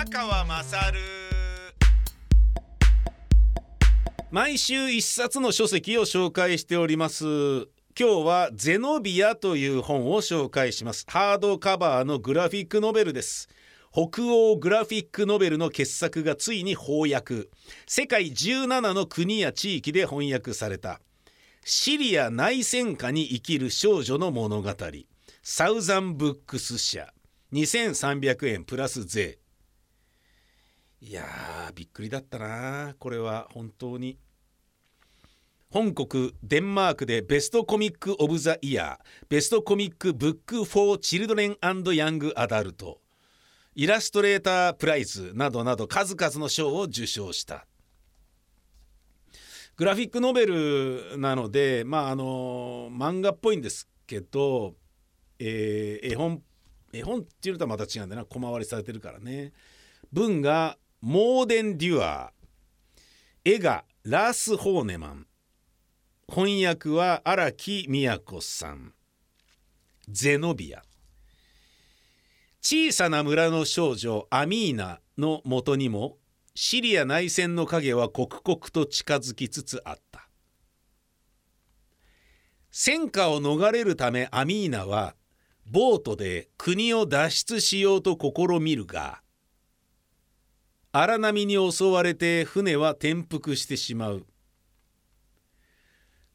宮川まさる毎週一冊の書籍を紹介しております。今日はゼノビアという本を紹介します。ハードカバーのグラフィックノベルです。北欧グラフィックノベルの傑作がついに翻訳。世界17の国や地域で翻訳された。シリア内戦下に生きる少女の物語。サウザンブックス社。2300円プラス税。いやーびっくりだったなこれは本当に。本国デンマークでベストコミック・オブ・ザ・イヤーベストコミック・ブック・フォー・チルドレン・アンドヤング・アダルトイラストレーター・プライズなどなど数々の賞を受賞した。グラフィックノベルなのでまああの漫画っぽいんですけど、えー、絵本絵本っていうのとはまた違うんだな小回りされてるからね。文がモーデン・デュアー。絵がラース・ホーネマン。翻訳は荒木都さん。ゼノビア。小さな村の少女アミーナのもとにもシリア内戦の影は刻々と近づきつつあった。戦火を逃れるためアミーナはボートで国を脱出しようと試みるが荒波に襲われて船は転覆してしまう。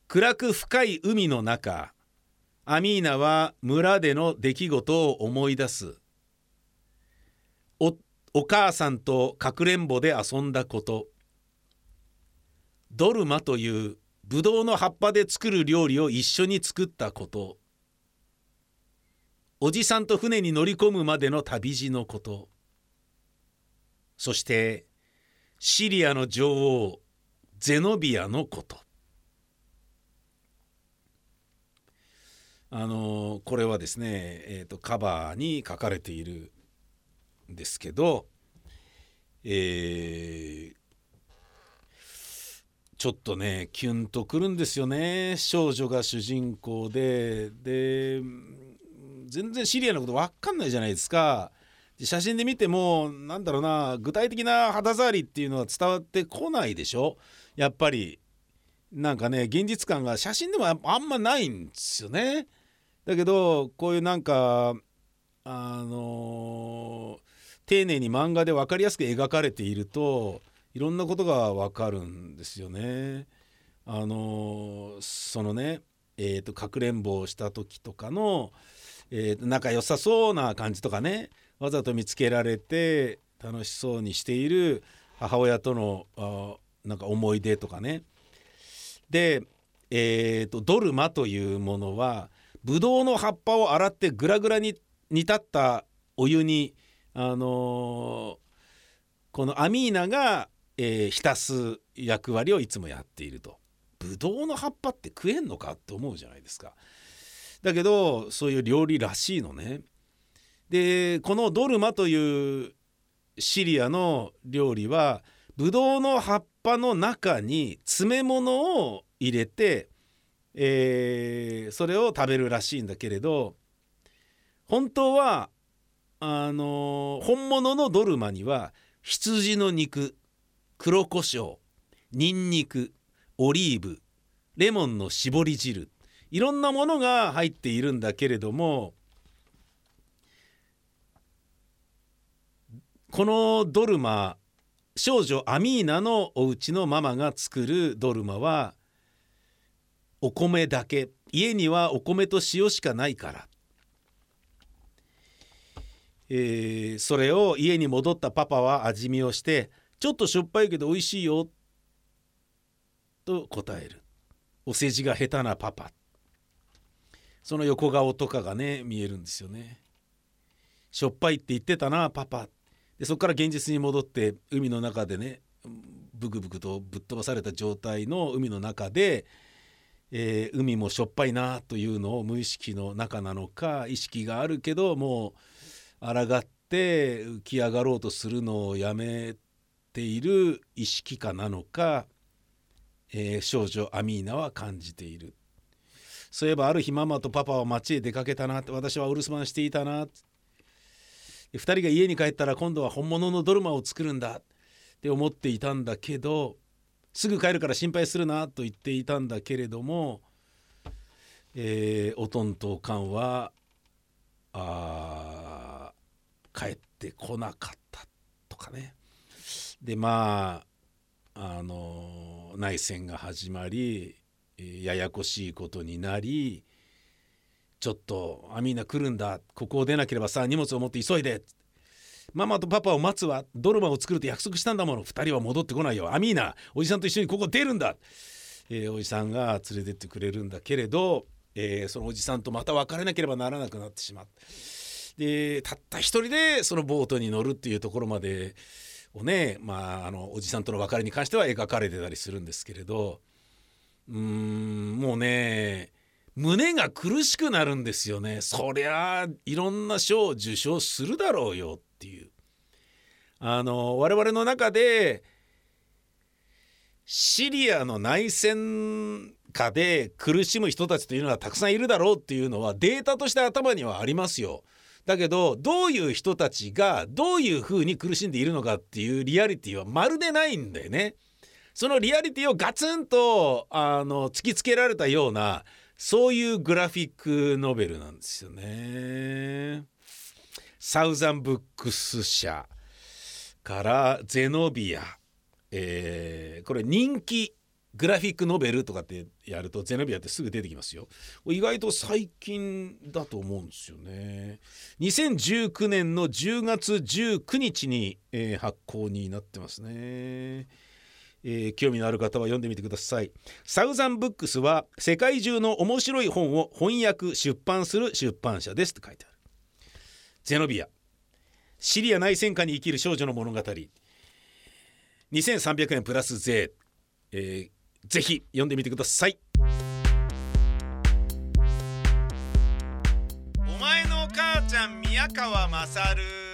暗く深い海の中アミーナは村での出来事を思い出す。おお母さんとかくれんぼで遊んだこと。ドルマというブドウの葉っぱで作る料理を一緒に作ったこと。おじさんと船に乗り込むまでの旅路のこと。そしてシリアの女王ゼノビアのことあのこれはですね、えーと、カバーに書かれているんですけど、えー、ちょっとねキュンとくるんですよね少女が主人公でで全然シリアのこと分かんないじゃないですか。写真で見てもなんだろうな具体的な肌触りっていうのは伝わってこないでしょ？やっぱりなんかね現実感が写真でもあんまないんですよね。だけどこういうなんかあの丁寧に漫画で分かりやすく描かれているといろんなことが分かるんですよね。あのそのねえーと、かくれんぼをした時とかの、えー、仲良さそうな感じとかねわざと見つけられて楽しそうにしている母親とのあなんか思い出とかねで、えーと、ドルマというものはブドウの葉っぱを洗ってグラグラに煮立ったお湯に、あのー、このアミーナが、えー、浸す役割をいつもやっていると。ブドウの葉っぱって食えんのかって思うじゃないですか。だけどそういう料理らしいのね。でこのドルマというシリアの料理はブドウの葉っぱの中に詰め物を入れて、えー、それを食べるらしいんだけれど本当はあの本物のドルマには羊の肉黒胡椒ニンニクオリーブレモンの搾り汁いろんなものが入っているんだけれどもこのドルマ少女アミーナのお家のママが作るドルマはお米だけ。家にはお米と塩しかないから、えー、それを家に戻ったパパは味見をしてちょっとしょっぱいけど美味しいよと答える。お世辞が下手なパパ。その横顔とかがね見えるんですよねしょっぱいって言ってたなパパでそこから現実に戻って海の中でねブクブクとぶっ飛ばされた状態の海の中で、えー、海もしょっぱいなというのを無意識の中なのか意識があるけどもう抗って浮き上がろうとするのをやめている意識かなのか、えー、少女アミーナは感じている。そういえばある日ママとパパは街へ出かけたなって私はお留守番していたな2人が家に帰ったら今度は本物のドルマを作るんだって思っていたんだけどすぐ帰るから心配するなと言っていたんだけれども、えー、おとんとおかんはあ帰ってこなかったとかね。でまああの内戦が始まりややこしいことになりちょっとアミーナ来るんだ。ここを出なければさ荷物を持って急いで。ママとパパを待つわ。ドルマを作るって約束したんだもの。2人は戻ってこないよ。アミーナおじさんと一緒にここ出るんだ、えー、おじさんが連れてってくれるんだけれど、えー、そのおじさんとまた別れなければならなくなってしまうでたった一人でそのボートに乗るっていうところまでをねまああのおじさんとの別れに関しては描かれてたりするんですけれどうーんもうね胸が苦しくなるんですよねそりゃあいろんな賞を受賞するだろうよっていうあの我々の中でシリアの内戦下で苦しむ人たちというのはたくさんいるだろうっていうのはデータとして頭にはありますよ。だけどどういう人たちがどういうふうに苦しんでいるのかっていうリアリティはまるでないんだよね。そのリアリティをガツンとあの突きつけられたようなそういうグラフィックノベルなんですよね。サウザンブックス社からゼノビア、えー、これ人気グラフィックノベルとかってやるとゼノビアってすぐ出てきますよ。意外と最近だと思うんですよね。2019年の10月19日に、えー、発行になってますね。えー、興味のある方は読んでみてください。サウザンブックスは世界中の面白い本を翻訳出版する出版社ですって書いてある。ゼノビア。シリア内戦下に生きる少女の物語。2300円プラス税、えー、ぜひ読んでみてください。お前のお母ちゃん宮川勝。